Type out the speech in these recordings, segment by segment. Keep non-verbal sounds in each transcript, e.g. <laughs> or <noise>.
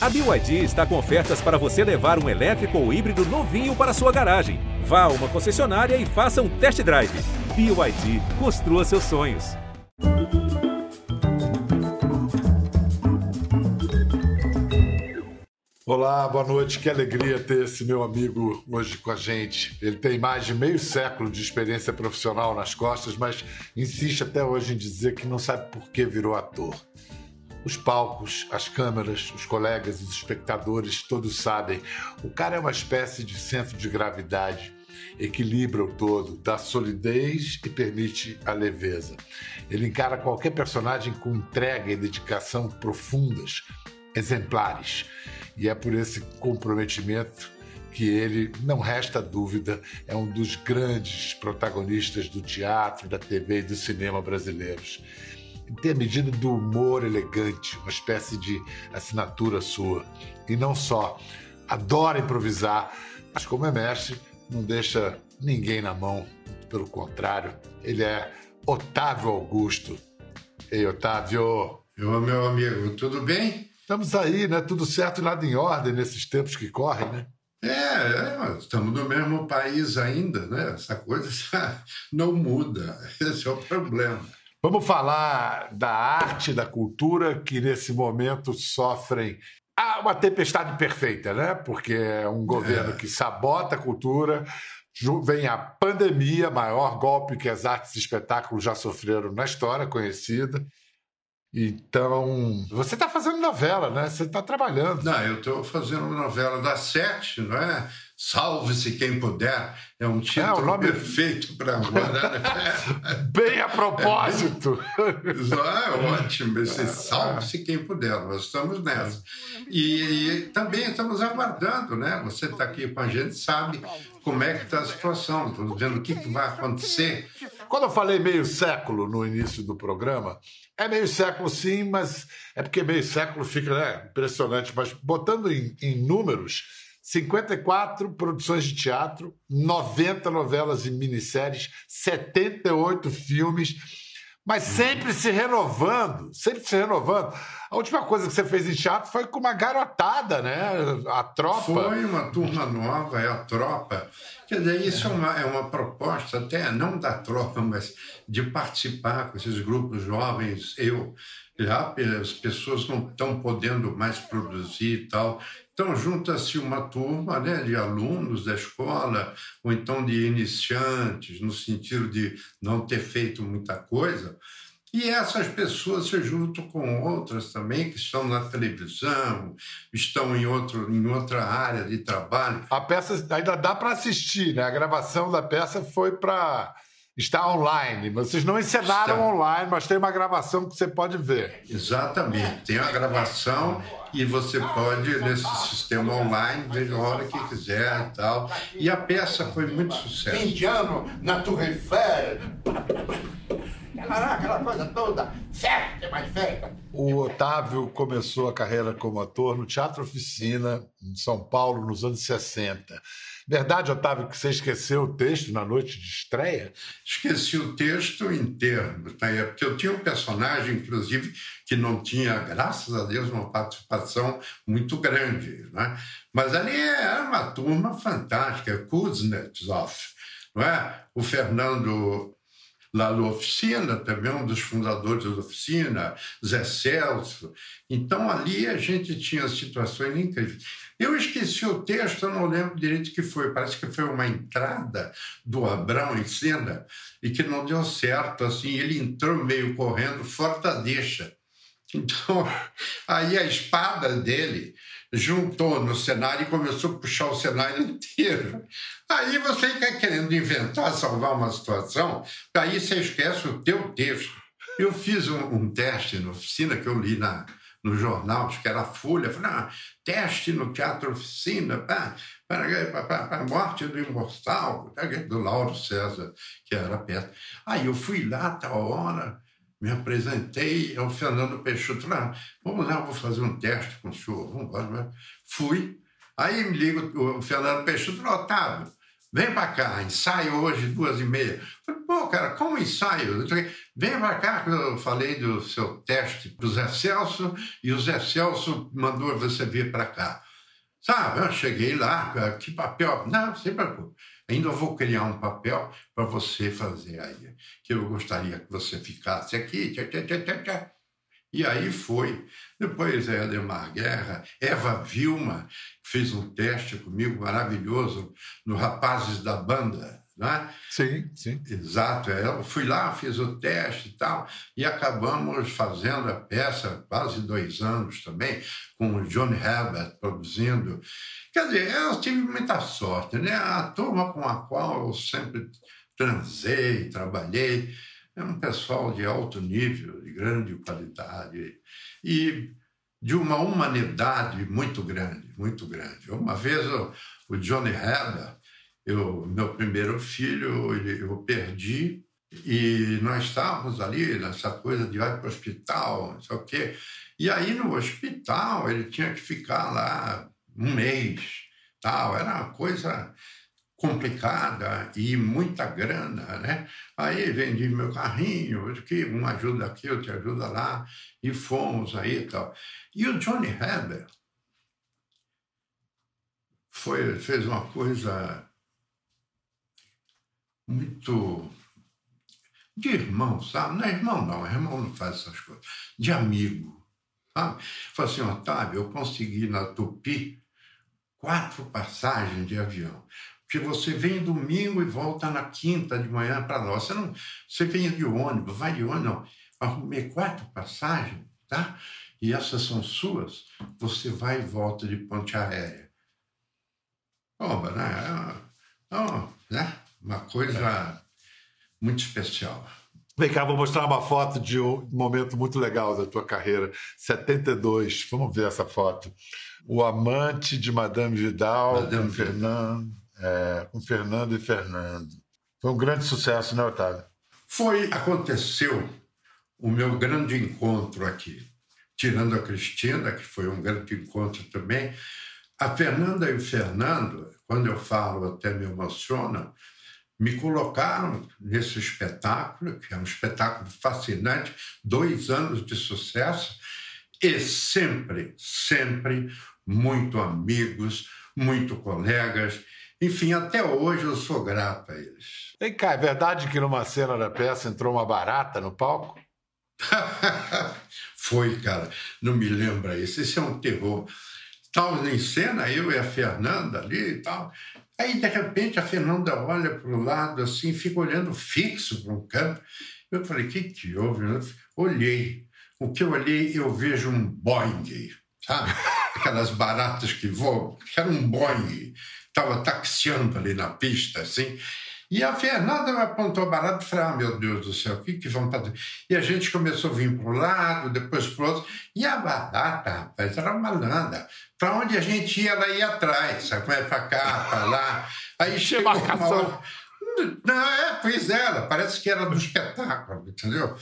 A BYD está com ofertas para você levar um elétrico ou híbrido novinho para sua garagem. Vá a uma concessionária e faça um test drive. BYD, construa seus sonhos. Olá, boa noite. Que alegria ter esse meu amigo hoje com a gente. Ele tem mais de meio século de experiência profissional nas costas, mas insiste até hoje em dizer que não sabe por que virou ator. Os palcos, as câmeras, os colegas, os espectadores, todos sabem. O cara é uma espécie de centro de gravidade, equilibra o todo, dá solidez e permite a leveza. Ele encara qualquer personagem com entrega e dedicação profundas, exemplares. E é por esse comprometimento que ele, não resta dúvida, é um dos grandes protagonistas do teatro, da TV e do cinema brasileiros tem a medida do humor elegante, uma espécie de assinatura sua. E não só, adora improvisar, mas como é mestre, não deixa ninguém na mão. Pelo contrário, ele é Otávio Augusto. Ei, Otávio! Ô, meu amigo, tudo bem? Estamos aí, né? Tudo certo e nada em ordem nesses tempos que correm, né? É, é, estamos no mesmo país ainda, né? Essa coisa <laughs> não muda. Esse é o problema. Vamos falar da arte, da cultura que nesse momento sofrem ah, uma tempestade perfeita, né? Porque é um governo é. que sabota a cultura, vem a pandemia, maior golpe que as artes e espetáculos já sofreram na história conhecida. Então, você está fazendo novela, né? Você está trabalhando. Não, eu estou fazendo uma novela das sete, não é? Salve-se quem puder. É um título é, nome... perfeito para agora. Né? <laughs> Bem a propósito. É, é ótimo. Esse salve-se quem puder. Nós estamos nessa. E, e, também estamos aguardando, né? Você está aqui com a gente, sabe como é que está a situação. Estamos vendo o que, que vai acontecer. Quando eu falei meio século no início do programa, é meio século sim, mas é porque meio século fica né, impressionante. Mas botando em, em números, 54 produções de teatro, 90 novelas e minisséries, 78 filmes, mas sempre se renovando, sempre se renovando. A última coisa que você fez em teatro foi com uma garotada, né? A tropa. Foi uma turma nova, é a tropa. Quer dizer, isso é uma, é uma proposta até, não da tropa, mas de participar com esses grupos jovens. Eu, já as pessoas não estão podendo mais produzir e tal. Então, junta-se uma turma né, de alunos da escola, ou então de iniciantes, no sentido de não ter feito muita coisa, e essas pessoas se juntam com outras também que estão na televisão, estão em, outro, em outra área de trabalho. A peça ainda dá para assistir, né? A gravação da peça foi para está online. Vocês não encenaram está. online, mas tem uma gravação que você pode ver. Exatamente. Tem a gravação e você pode, nesse sistema online, ver a hora que quiser e tal. E a peça foi muito sucesso. Fim de ano na Torre Eiffel. Aquela coisa toda, certo, mais feita. O Otávio começou a carreira como ator no Teatro Oficina, em São Paulo, nos anos 60. Verdade, Otávio, que você esqueceu o texto na noite de estreia? Esqueci o texto inteiro, tá? É porque eu tinha um personagem, inclusive, que não tinha, graças a Deus, uma participação muito grande. Né? Mas ali era uma turma fantástica, Kuznetsov, não é? o Fernando lá da Oficina, também um dos fundadores da Oficina, Zé Celso. Então, ali a gente tinha situações incríveis. Eu esqueci o texto, eu não lembro direito o que foi. Parece que foi uma entrada do Abrão em cena e que não deu certo. Assim, ele entrou meio correndo fora da deixa. Então, <laughs> aí a espada dele juntou no cenário e começou a puxar o cenário <laughs> inteiro. Aí você fica querendo inventar, salvar uma situação, aí você esquece o teu texto. Eu fiz um, um teste na oficina que eu li na, no jornal, acho que era Folha, falei, ah, teste no Teatro Oficina para, para, a morte do imortal, do Lauro César, que era perto. Aí eu fui lá, tal hora, me apresentei ao Fernando Peixoto, falei, ah, vamos lá, vou fazer um teste com o senhor, vamos embora. Fui, aí me liga o Fernando Peixoto, falou, Otávio, Vem para cá, ensaio hoje, duas e meia. Falei, pô, cara, como ensaio? Vem para cá, eu falei do seu teste para o Zé Celso, e o Zé Celso mandou você vir para cá. Sabe, eu cheguei lá, que papel? Não, sem preocupe. Ainda vou criar um papel para você fazer aí, que eu gostaria que você ficasse aqui. Tchá, tchá, tchá, tchá. E aí foi. Depois é Ademar Guerra, Eva Vilma fez um teste comigo maravilhoso no Rapazes da Banda. Né? Sim, sim. Exato. É, eu fui lá, fiz o teste e tal, e acabamos fazendo a peça quase dois anos também, com o John Herbert produzindo. Quer dizer, eu tive muita sorte, né? A turma com a qual eu sempre transei, trabalhei, é um pessoal de alto nível, de grande qualidade e de uma humanidade muito grande, muito grande. Uma vez o, o Johnny Herbert, eu, meu primeiro filho, eu perdi e nós estávamos ali nessa coisa de ir para o hospital, não sei o quê. E aí no hospital ele tinha que ficar lá um mês, tal. Era uma coisa complicada e muita grana, né? Aí vendi meu carrinho, que um ajuda aqui, outro ajuda lá, e fomos aí e tal. E o Johnny Herbert foi, fez uma coisa muito de irmão, sabe? Não é irmão, não, irmão não faz essas coisas. De amigo, sabe? Falei assim, Otávio, eu consegui na Tupi quatro passagens de avião porque você vem domingo e volta na quinta de manhã para nós. Você não, você vem de ônibus, vai de ônibus, não. Arrumei quatro passagens, tá? E essas são suas. Você vai e volta de ponte aérea. Oba, né? É, é, né? Uma coisa muito especial. Vem cá, vou mostrar uma foto de um momento muito legal da tua carreira. 72, vamos ver essa foto. O amante de Madame Vidal, Madame Fernando é, com Fernando e Fernando. Foi um grande sucesso, né, Otávio? Foi, aconteceu o meu grande encontro aqui. Tirando a Cristina, que foi um grande encontro também, a Fernanda e o Fernando, quando eu falo até me emociona, me colocaram nesse espetáculo, que é um espetáculo fascinante, dois anos de sucesso, e sempre, sempre muito amigos, muito colegas. Enfim, até hoje eu sou grato a eles. Vem cá, é verdade que numa cena da peça entrou uma barata no palco? <laughs> Foi, cara. Não me lembra isso. Isso é um terror. Estávamos em cena, eu e a Fernanda ali e tal. Aí, de repente, a Fernanda olha para o lado assim, fica olhando fixo para um canto. Eu falei, o que, que houve? Eu olhei. O que eu olhei, eu vejo um Boeing, sabe? <laughs> Aquelas baratas que voam. Era um Boeing estava taxiando ali na pista, assim. E a Fernanda me apontou barato e falou: ah, meu Deus do céu, o que, que vão fazer? E a gente começou a vir para um lado, depois para o outro. E a barata, rapaz, era malandra. Para onde a gente ia, ela ia atrás, sabe? Para cá, para lá. Aí chegou uma hora. Não, é, pois é, parece que era do espetáculo, entendeu?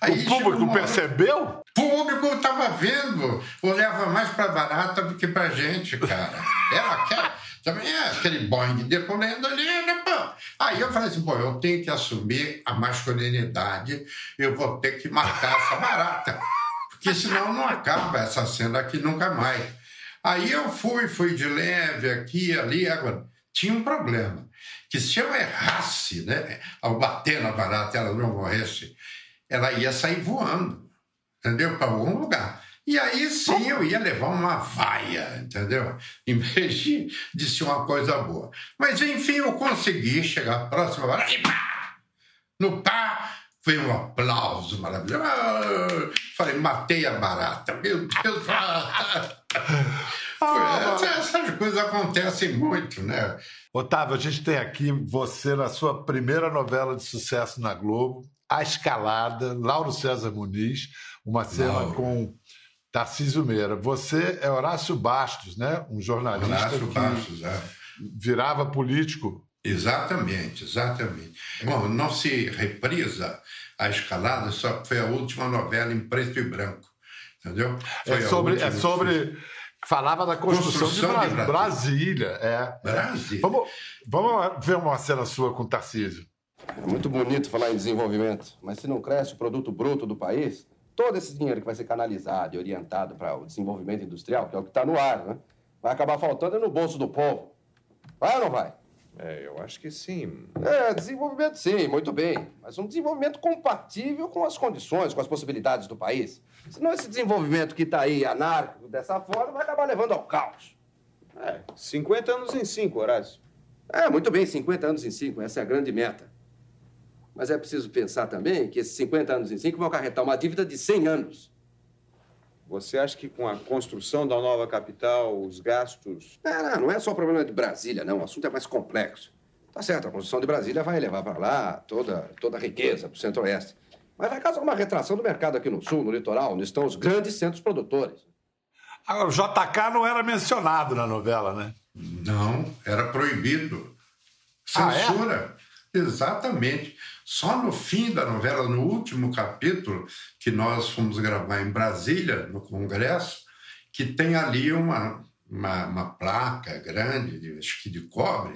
Aí o público percebeu? O público estava vendo, olhava mais para barata do que para gente, cara. Era aquela. Também é aquele Boeing decolando ali. Né, pô. Aí eu falei assim, pô, eu tenho que assumir a masculinidade, eu vou ter que marcar essa barata, porque senão não acaba essa cena aqui nunca mais. Aí eu fui, fui de leve aqui, ali, agora. Tinha um problema, que se eu errasse, né, ao bater na barata ela não morresse, ela ia sair voando, entendeu? Para algum lugar. E aí sim eu ia levar uma vaia, entendeu? Em vez de, de ser uma coisa boa. Mas enfim, eu consegui chegar próximo e pá! No pá, veio um aplauso maravilhoso. Ah, falei, matei a barata. Meu Deus! <laughs> <laughs> Ah, essas coisas acontecem muito, né? Otávio, a gente tem aqui você na sua primeira novela de sucesso na Globo, A Escalada, Lauro César Muniz, uma cena com Tarcísio Meira. Você é Horácio Bastos, né? Um jornalista Horácio que Bastos, é. virava político. Exatamente, exatamente. Bom, não se reprisa a escalada, só foi a última novela em preto e branco, entendeu? Foi é sobre, é sobre Falava da construção, Construção de, de Bra- Brasília. É. Brasília. Vamos, vamos ver uma cena sua com o Tarcísio. É muito bonito falar em desenvolvimento, mas se não cresce o produto bruto do país, todo esse dinheiro que vai ser canalizado e orientado para o desenvolvimento industrial, que é o que está no ar, né? Vai acabar faltando no bolso do povo. Vai ou não vai? É, eu acho que sim. É, desenvolvimento sim, muito bem. Mas um desenvolvimento compatível com as condições, com as possibilidades do país. Senão esse desenvolvimento que está aí anárquico dessa forma vai acabar levando ao caos. É, 50 anos em 5, Horácio. É, muito bem, 50 anos em 5, essa é a grande meta. Mas é preciso pensar também que esses 50 anos em 5 vão acarretar uma dívida de 100 anos. Você acha que com a construção da nova capital, os gastos. Não, não, não é só problema de Brasília, não. O assunto é mais complexo. Tá certo, a construção de Brasília vai levar para lá toda, toda a riqueza para o centro-oeste. Mas vai causar uma retração do mercado aqui no sul, no litoral, onde estão os grandes centros produtores. Agora, o JK não era mencionado na novela, né? Não, era proibido. Ah, é? Censura. Exatamente. Só no fim da novela, no último capítulo, que nós fomos gravar em Brasília, no Congresso, que tem ali uma, uma, uma placa grande, de, acho que de cobre,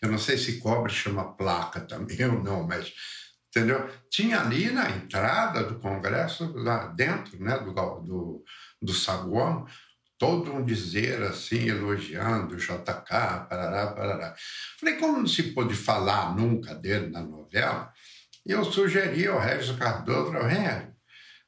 eu não sei se cobre chama placa também <laughs> ou não, mas entendeu? Tinha ali na entrada do Congresso, lá dentro né, do, do, do saguão, todo um dizer assim, elogiando o JK, parará, parará. Falei, como não se pôde falar nunca dele na novela, eu sugeri ao Regis Cardoso, ao Regis,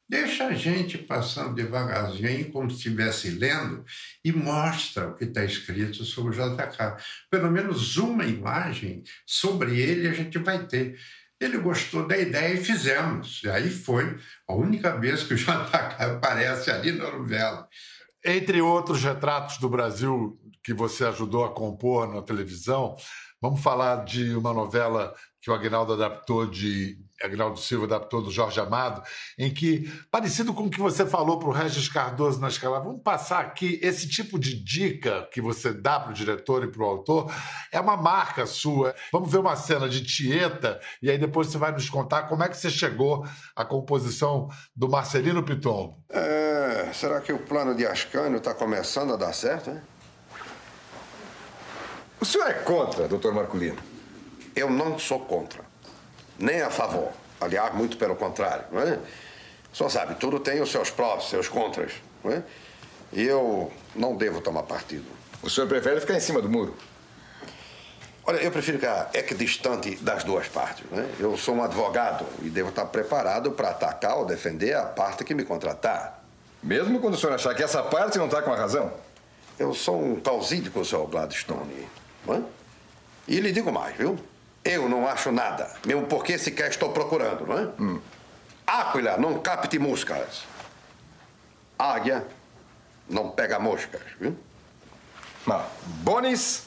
deixa a gente passando devagarzinho, como se estivesse lendo, e mostra o que está escrito sobre o JK. Pelo menos uma imagem sobre ele a gente vai ter. Ele gostou da ideia e fizemos. E aí foi a única vez que o JK aparece ali na novela. Entre outros retratos do Brasil que você ajudou a compor na televisão, vamos falar de uma novela que o Agnaldo adaptou de Agnaldo Silva adaptou do Jorge Amado, em que, parecido com o que você falou para o Regis Cardoso na escala, vamos passar aqui esse tipo de dica que você dá para o diretor e para o autor, é uma marca sua. Vamos ver uma cena de Tieta e aí depois você vai nos contar como é que você chegou à composição do Marcelino Piton. É, será que o plano de Ascânio está começando a dar certo, hein? O senhor é contra, doutor Marculino? Eu não sou contra, nem a favor. Aliás, muito pelo contrário, não é? O senhor sabe, tudo tem os seus prós, seus contras, não é? E eu não devo tomar partido. O senhor prefere ficar em cima do muro? Olha, eu prefiro ficar equidistante das duas partes, não é? Eu sou um advogado e devo estar preparado para atacar ou defender a parte que me contratar. Mesmo quando o senhor achar que essa parte não está com a razão? Eu sou um causídico, seu Gladstone, não é? E lhe digo mais, viu? Eu não acho nada, mesmo porque sequer estou procurando, não é? Hum. Áquila não capte moscas. Águia não pega moscas, viu? Ma bonis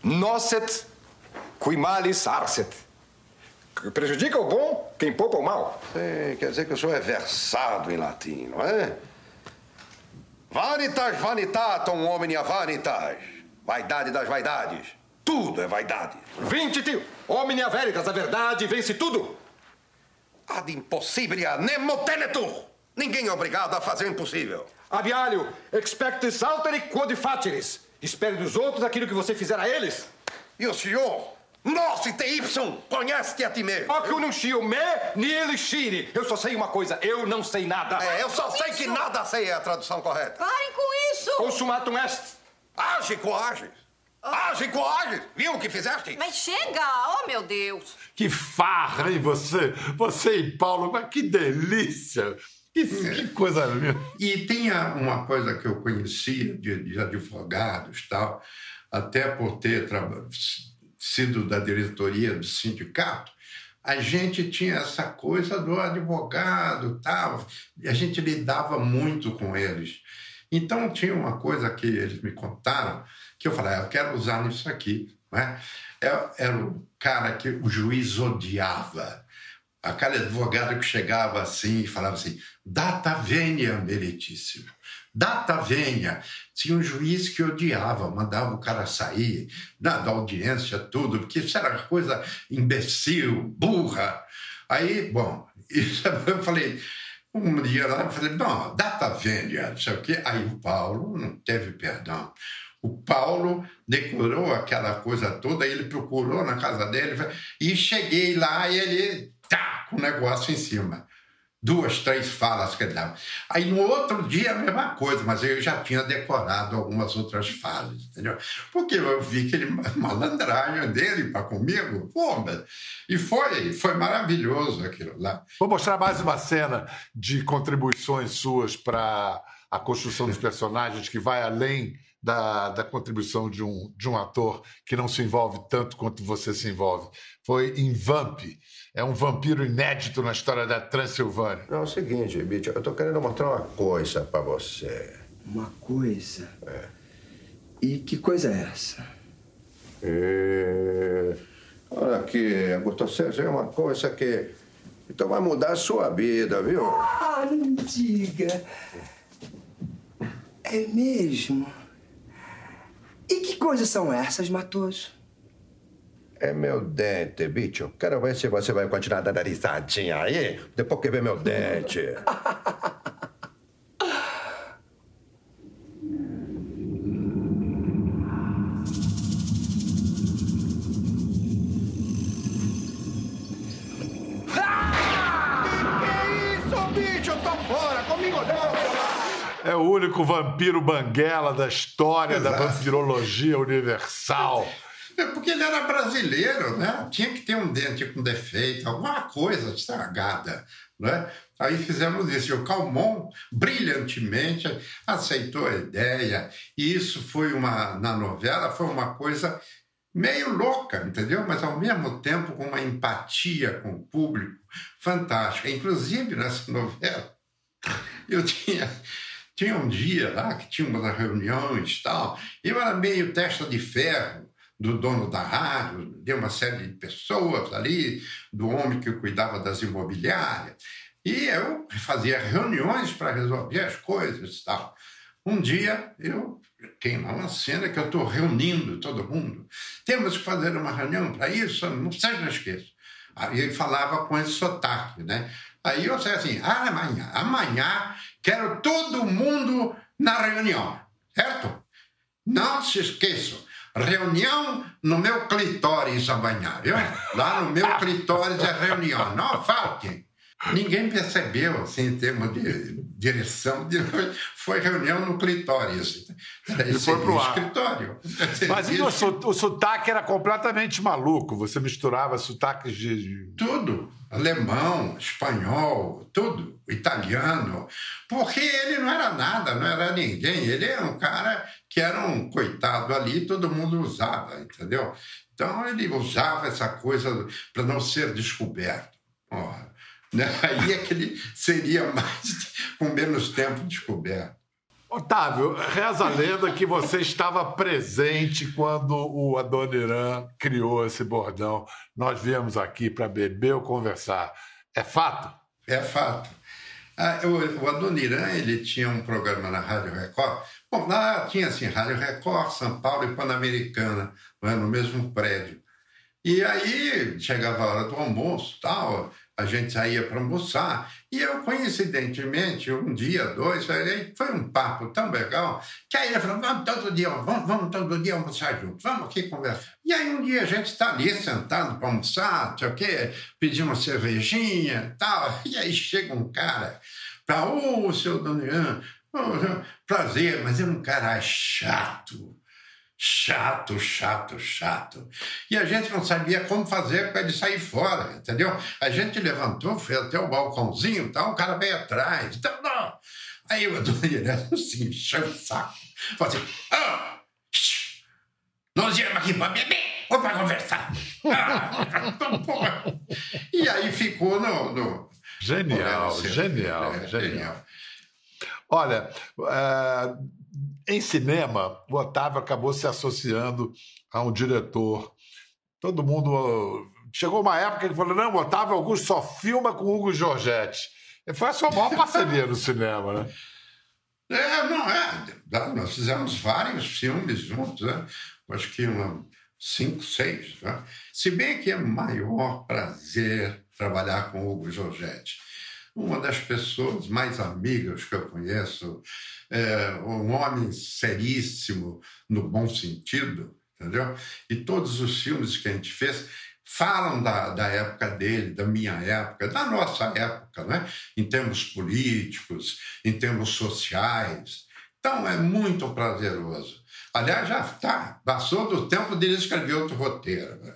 nocet qui malis arset. Prejudica o bom quem poupa o mal. Você quer dizer que o senhor é versado em latim, não é? Vanitas vanitatum homini vanitas. Vaidade das vaidades. Tudo é vaidade. Vinte, tio! Omnia veritas, a verdade vence tudo! Ad impossibilia nemo tenetur. Ninguém é obrigado a fazer o impossível. Abialio, expectis alteri quod facilis. Espere dos outros aquilo que você fizer a eles. E o senhor, nossa te ipsum, conhece-te a ti mesmo. Occhio non scio me, ni elixire. Eu só sei uma coisa, eu não sei nada. É, eu só sei que nada sei é a tradução correta. Parem com isso! Consumatum est. Age, coage. Age, coage. Viu o que fizeste? Mas chega! Oh, meu Deus! Que farra, hein, você? Você e Paulo, mas que delícia! Que, que coisa linda! E tinha uma coisa que eu conhecia de, de advogados tal, até por ter traba- sido da diretoria do sindicato, a gente tinha essa coisa do advogado tal, e a gente lidava muito com eles. Então tinha uma coisa que eles me contaram que eu falei, ah, eu quero usar nisso aqui. Né? Era o cara que o juiz odiava aquele advogado que chegava assim e falava assim: data venha, meritíssimo, data venha. Tinha um juiz que odiava, mandava o cara sair da, audiência, tudo, porque isso era coisa imbecil, burra. Aí, bom, <laughs> eu falei. Um dia lá eu falei, não, data vênia, não sei o quê. Aí o Paulo não teve perdão. O Paulo decorou aquela coisa toda, ele procurou na casa dele, e cheguei lá e ele tá com o negócio em cima duas, três falas que ele dava. Aí no outro dia a mesma coisa, mas eu já tinha decorado algumas outras falas, entendeu? Porque eu vi que ele <laughs> malandragem dele para comigo, pô, e foi, foi maravilhoso aquilo lá. Vou mostrar mais uma cena de contribuições suas para a construção dos personagens que vai além da, da contribuição de um, de um ator que não se envolve tanto quanto você se envolve. Foi em Vamp. É um vampiro inédito na história da Transilvânia. Não, é o seguinte, bicho, eu tô querendo mostrar uma coisa para você. Uma coisa? É. E que coisa é essa? É... Olha aqui, Augusto César, é uma coisa que então vai mudar a sua vida, viu? Ah, não diga. É mesmo? E que coisas são essas, Matoso? É meu dente, bicho. Quero ver se você vai continuar dando risadinha aí, depois que ver meu dente. É o único vampiro banguela da história Exato. da vampirologia universal. É porque ele era brasileiro, né? Tinha que ter um dente com defeito, alguma coisa estragada, né? Aí fizemos isso. E o Calmon, brilhantemente, aceitou a ideia. E isso foi uma, na novela, foi uma coisa meio louca, entendeu? Mas ao mesmo tempo com uma empatia com o público fantástica. Inclusive, nessa novela, eu tinha tinha um dia lá que tinha umas reuniões e tal, eu era meio testa de ferro do dono da rádio, de uma série de pessoas ali, do homem que cuidava das imobiliárias, e eu fazia reuniões para resolver as coisas e tal. Um dia eu tenho lá uma cena que eu estou reunindo todo mundo. Temos que fazer uma reunião para isso, não seja esqueça. Ele falava com esse sotaque, né? Aí eu sei assim, amanhã, amanhã quero todo mundo na reunião, certo? Não se esqueçam, reunião no meu clitóris amanhã, viu? Lá no meu clitóris é reunião, não faltem. Ninguém percebeu, assim, em termos de direção, de, <laughs> foi reunião no clitóris. Ele foi pro ar. escritório. <laughs> Mas e o, o sotaque era completamente maluco, você misturava sotaques de... Tudo, alemão, espanhol, tudo, italiano, porque ele não era nada, não era ninguém, ele era um cara que era um coitado ali, todo mundo usava, entendeu? Então ele usava essa coisa para não ser descoberto. Porra. Né? <laughs> Aí é que ele seria mais <laughs> com menos tempo descoberto. Otávio, reza a lenda que você estava presente quando o Adoniran criou esse bordão. Nós viemos aqui para beber ou conversar. É fato? É fato. Ah, o, o Adoniran ele tinha um programa na Rádio Record. Bom, lá tinha assim, Rádio Record, São Paulo e Pan-Americana, é? no mesmo prédio. E aí chegava a hora do almoço tal, a gente saía para almoçar. E eu, coincidentemente, um dia, dois, foi um papo tão legal, que aí ele falou: vamos todo dia, vamos, vamos todo dia almoçar juntos, vamos aqui conversar. E aí um dia a gente está ali sentado para almoçar, sei o quê, pedir uma cervejinha e tal. <laughs> E aí chega um cara para, ô, oh, seu Donian, oh, prazer, mas é um cara chato chato, chato, chato. E a gente não sabia como fazer para ele sair fora, entendeu? A gente levantou, foi até o balcãozinho, tal, o cara veio atrás. Então, não. Aí o dona Irene assim, encheu o saco. Falou assim, oh, nós viemos aqui para beber ou para conversar? <laughs> Ah, e aí ficou no... no genial, genial, é, genial, genial. Olha, uh, em cinema, o Otávio acabou se associando a um diretor. Todo mundo. Chegou uma época que falou: não, o Otávio Augusto só filma com Hugo Giorgetti. Foi a sua maior parceria no cinema, né? É, não, é. Nós fizemos vários filmes juntos, né? Acho que uma, cinco, seis. Né? Se bem que é maior prazer trabalhar com Hugo Giorgetti. Uma das pessoas mais amigas que eu conheço, é, um homem seríssimo no bom sentido, entendeu? E todos os filmes que a gente fez falam da, da época dele, da minha época, da nossa época, né? em termos políticos, em termos sociais. Então é muito prazeroso. Aliás, já está. Passou do tempo dele escrever outro roteiro. né?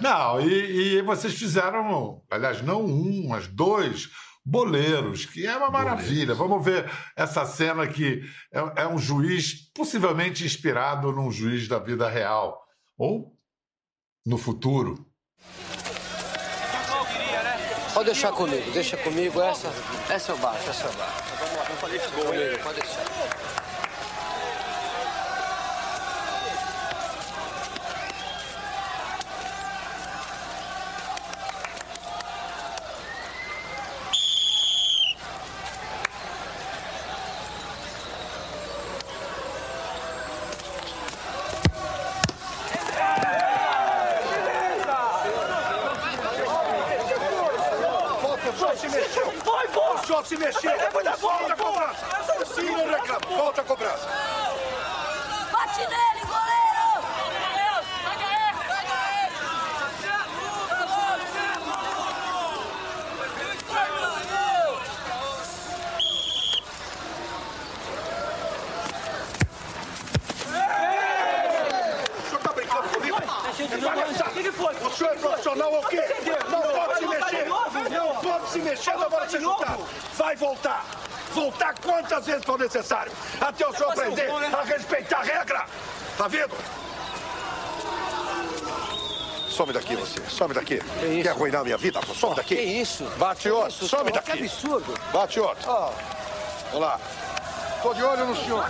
Não, e, e vocês fizeram, aliás, não um, mas dois boleiros, que é uma maravilha. Vamos ver essa cena que é, é um juiz possivelmente inspirado num juiz da vida real. Ou no futuro. Pode deixar comigo, deixa comigo. Essa, essa eu baixo, essa eu baixo. Comigo, pode deixar. Volta, o senhor se mexeu. Vai, volta. O senhor se mexeu. Volta a cobrança. Sim, não reclama. Volta a cobrança. Bate nele, goleiro! O senhor tá brincando Vai avisar. O que foi? O senhor é profissional ou o quê? Não pode se mexer. Não pode se mexer na hora de. Vai voltar. Voltar quantas vezes for necessário. Até o senhor aprender a respeitar a regra. Tá vendo? Some daqui você, some daqui. Quer arruinar minha vida? Some daqui. Que isso? Bate outro, isso, some daqui. Que absurdo. Bate outro. Vamos lá. Tô de olho no senhor.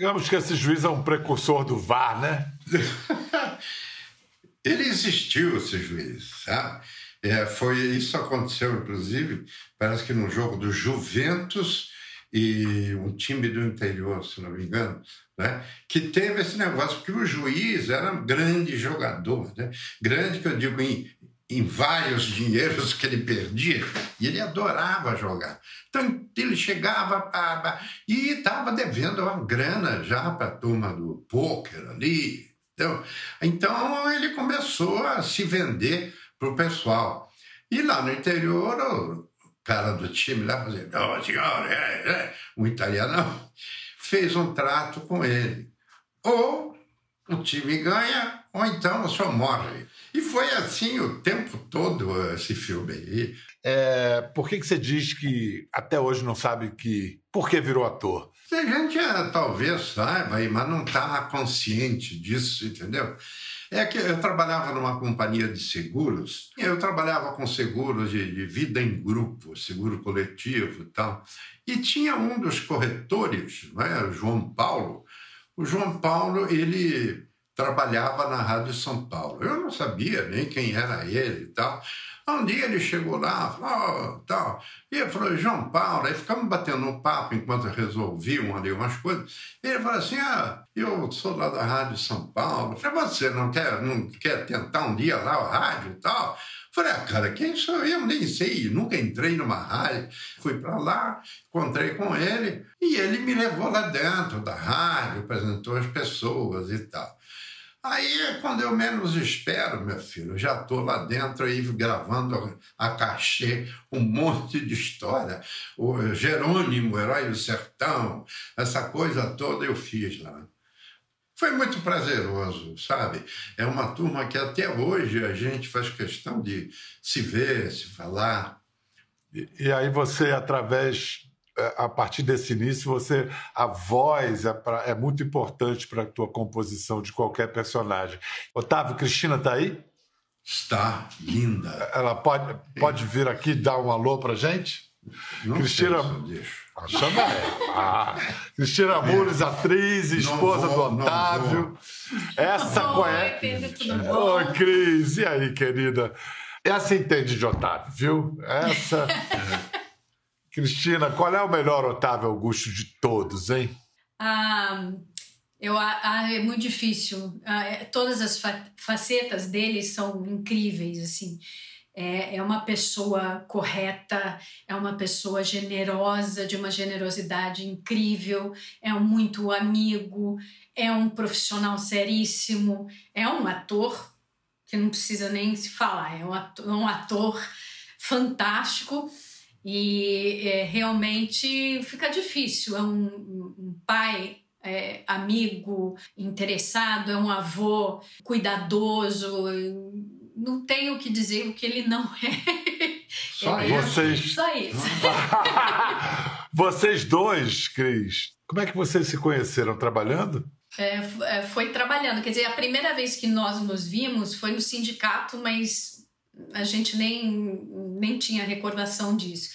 Digamos que esse juiz é um precursor do VAR, né? <laughs> Ele existiu, esse juiz, sabe? É, foi, isso aconteceu, inclusive, parece que no jogo do Juventus e um time do interior, se não me engano, né? que teve esse negócio, porque o juiz era um grande jogador, né? grande que eu digo em, em vários dinheiros que ele perdia, e ele adorava jogar. Então ele chegava e estava devendo uma grana já para a turma do pôquer ali. Então, então ele começou a se vender para o pessoal. E lá no interior, o cara do time lá fazia, não, senhor, é, é, um italiano, fez um trato com ele. Ou o time ganha, ou então o senhor morre. E foi assim o tempo todo esse filme aí. É, por que, que você diz que até hoje não sabe que por que virou ator? A gente é, talvez saiba, mas não está consciente disso, entendeu? É que eu trabalhava numa companhia de seguros, eu trabalhava com seguros de, de vida em grupo, seguro coletivo e tal. E tinha um dos corretores, né, o João Paulo. O João Paulo, ele trabalhava na Rádio São Paulo. Eu não sabia nem quem era ele e tal. Um dia ele chegou lá, falou, oh, tal. E ele falou, João Paulo, aí ficamos batendo um papo enquanto resolviam ali umas coisas. E ele falou assim: ah, eu sou lá da Rádio São Paulo. Eu falei, você não quer, não quer tentar um dia lá a rádio e tal? Falei, ah, cara, quem sou eu? Nem sei, nunca entrei numa rádio. Fui para lá, encontrei com ele e ele me levou lá dentro da rádio, apresentou as pessoas e tal. Aí, quando eu menos espero, meu filho, já estou lá dentro aí gravando a cachê um monte de história. O Jerônimo, Herói do Sertão, essa coisa toda eu fiz lá. Foi muito prazeroso, sabe? É uma turma que até hoje a gente faz questão de se ver, se falar. E, e aí você, através a partir desse início, você a voz é, pra, é muito importante para a tua composição de qualquer personagem. Otávio, Cristina está aí? Está linda. Ela pode, pode vir aqui dar um alô para gente? Não Cristina, sei, ah, chama ela. Ah, Cristina Mures, atriz, esposa vou, do Otávio. Essa Oi, conhece. Pedro, tudo bom? Oi, Cris. E aí, querida? Essa entende de Otávio, viu? Essa. <laughs> Cristina, qual é o melhor Otávio Augusto de todos, hein? Ah, eu, ah, é muito difícil. Ah, é, todas as fa facetas dele são incríveis, assim. É, é uma pessoa correta, é uma pessoa generosa, de uma generosidade incrível, é um muito amigo, é um profissional seríssimo, é um ator que não precisa nem se falar, é um ator, um ator fantástico e é, realmente fica difícil. É um, um pai é, amigo, interessado, é um avô cuidadoso. Não tenho o que dizer o que ele não <laughs> é. Só é vocês. Só isso. <laughs> vocês dois, Cris, como é que vocês se conheceram? Trabalhando? É, é, foi trabalhando. Quer dizer, a primeira vez que nós nos vimos foi no sindicato, mas a gente nem, nem tinha recordação disso.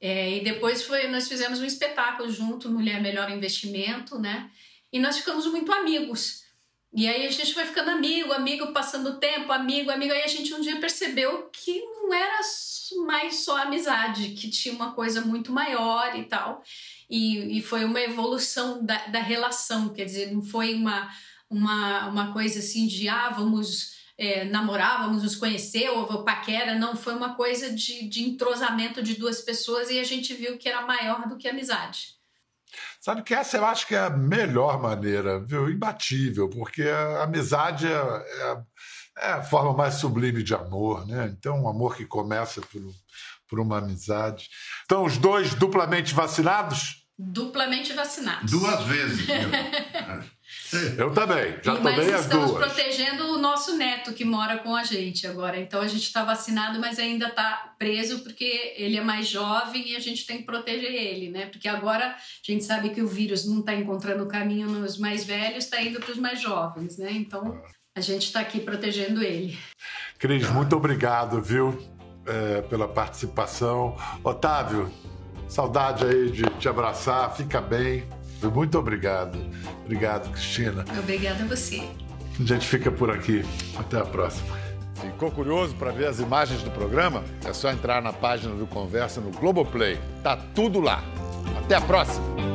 É, e depois foi, nós fizemos um espetáculo junto, Mulher Melhor Investimento, né? E nós ficamos muito amigos. E aí a gente foi ficando amigo, amigo, passando tempo, amigo, amigo. Aí a gente um dia percebeu que não era mais só amizade, que tinha uma coisa muito maior e tal. E, e foi uma evolução da, da relação, quer dizer, não foi uma, uma, uma coisa assim de, ah, vamos é, namorar, vamos nos conhecer, ou paquera, não, foi uma coisa de, de entrosamento de duas pessoas e a gente viu que era maior do que amizade. Sabe que essa eu acho que é a melhor maneira, viu? Imbatível, porque a amizade é, é, é a forma mais sublime de amor, né? Então, um amor que começa por, por uma amizade. Então, os dois duplamente vacinados? Duplamente vacinados. Duas vezes. <laughs> <laughs> Eu também, já e, tomei as duas. estamos protegendo o nosso neto que mora com a gente agora. Então a gente está vacinado, mas ainda está preso porque ele é mais jovem e a gente tem que proteger ele, né? Porque agora a gente sabe que o vírus não está encontrando caminho nos mais velhos, está indo para os mais jovens, né? Então a gente está aqui protegendo ele. Cris, muito obrigado, viu, é, pela participação. Otávio, saudade aí de te abraçar, fica bem. Muito obrigado. Obrigado, Cristina. Obrigada a você. A gente fica por aqui. Até a próxima. Ficou curioso para ver as imagens do programa? É só entrar na página do Conversa no Globoplay. Tá tudo lá. Até a próxima.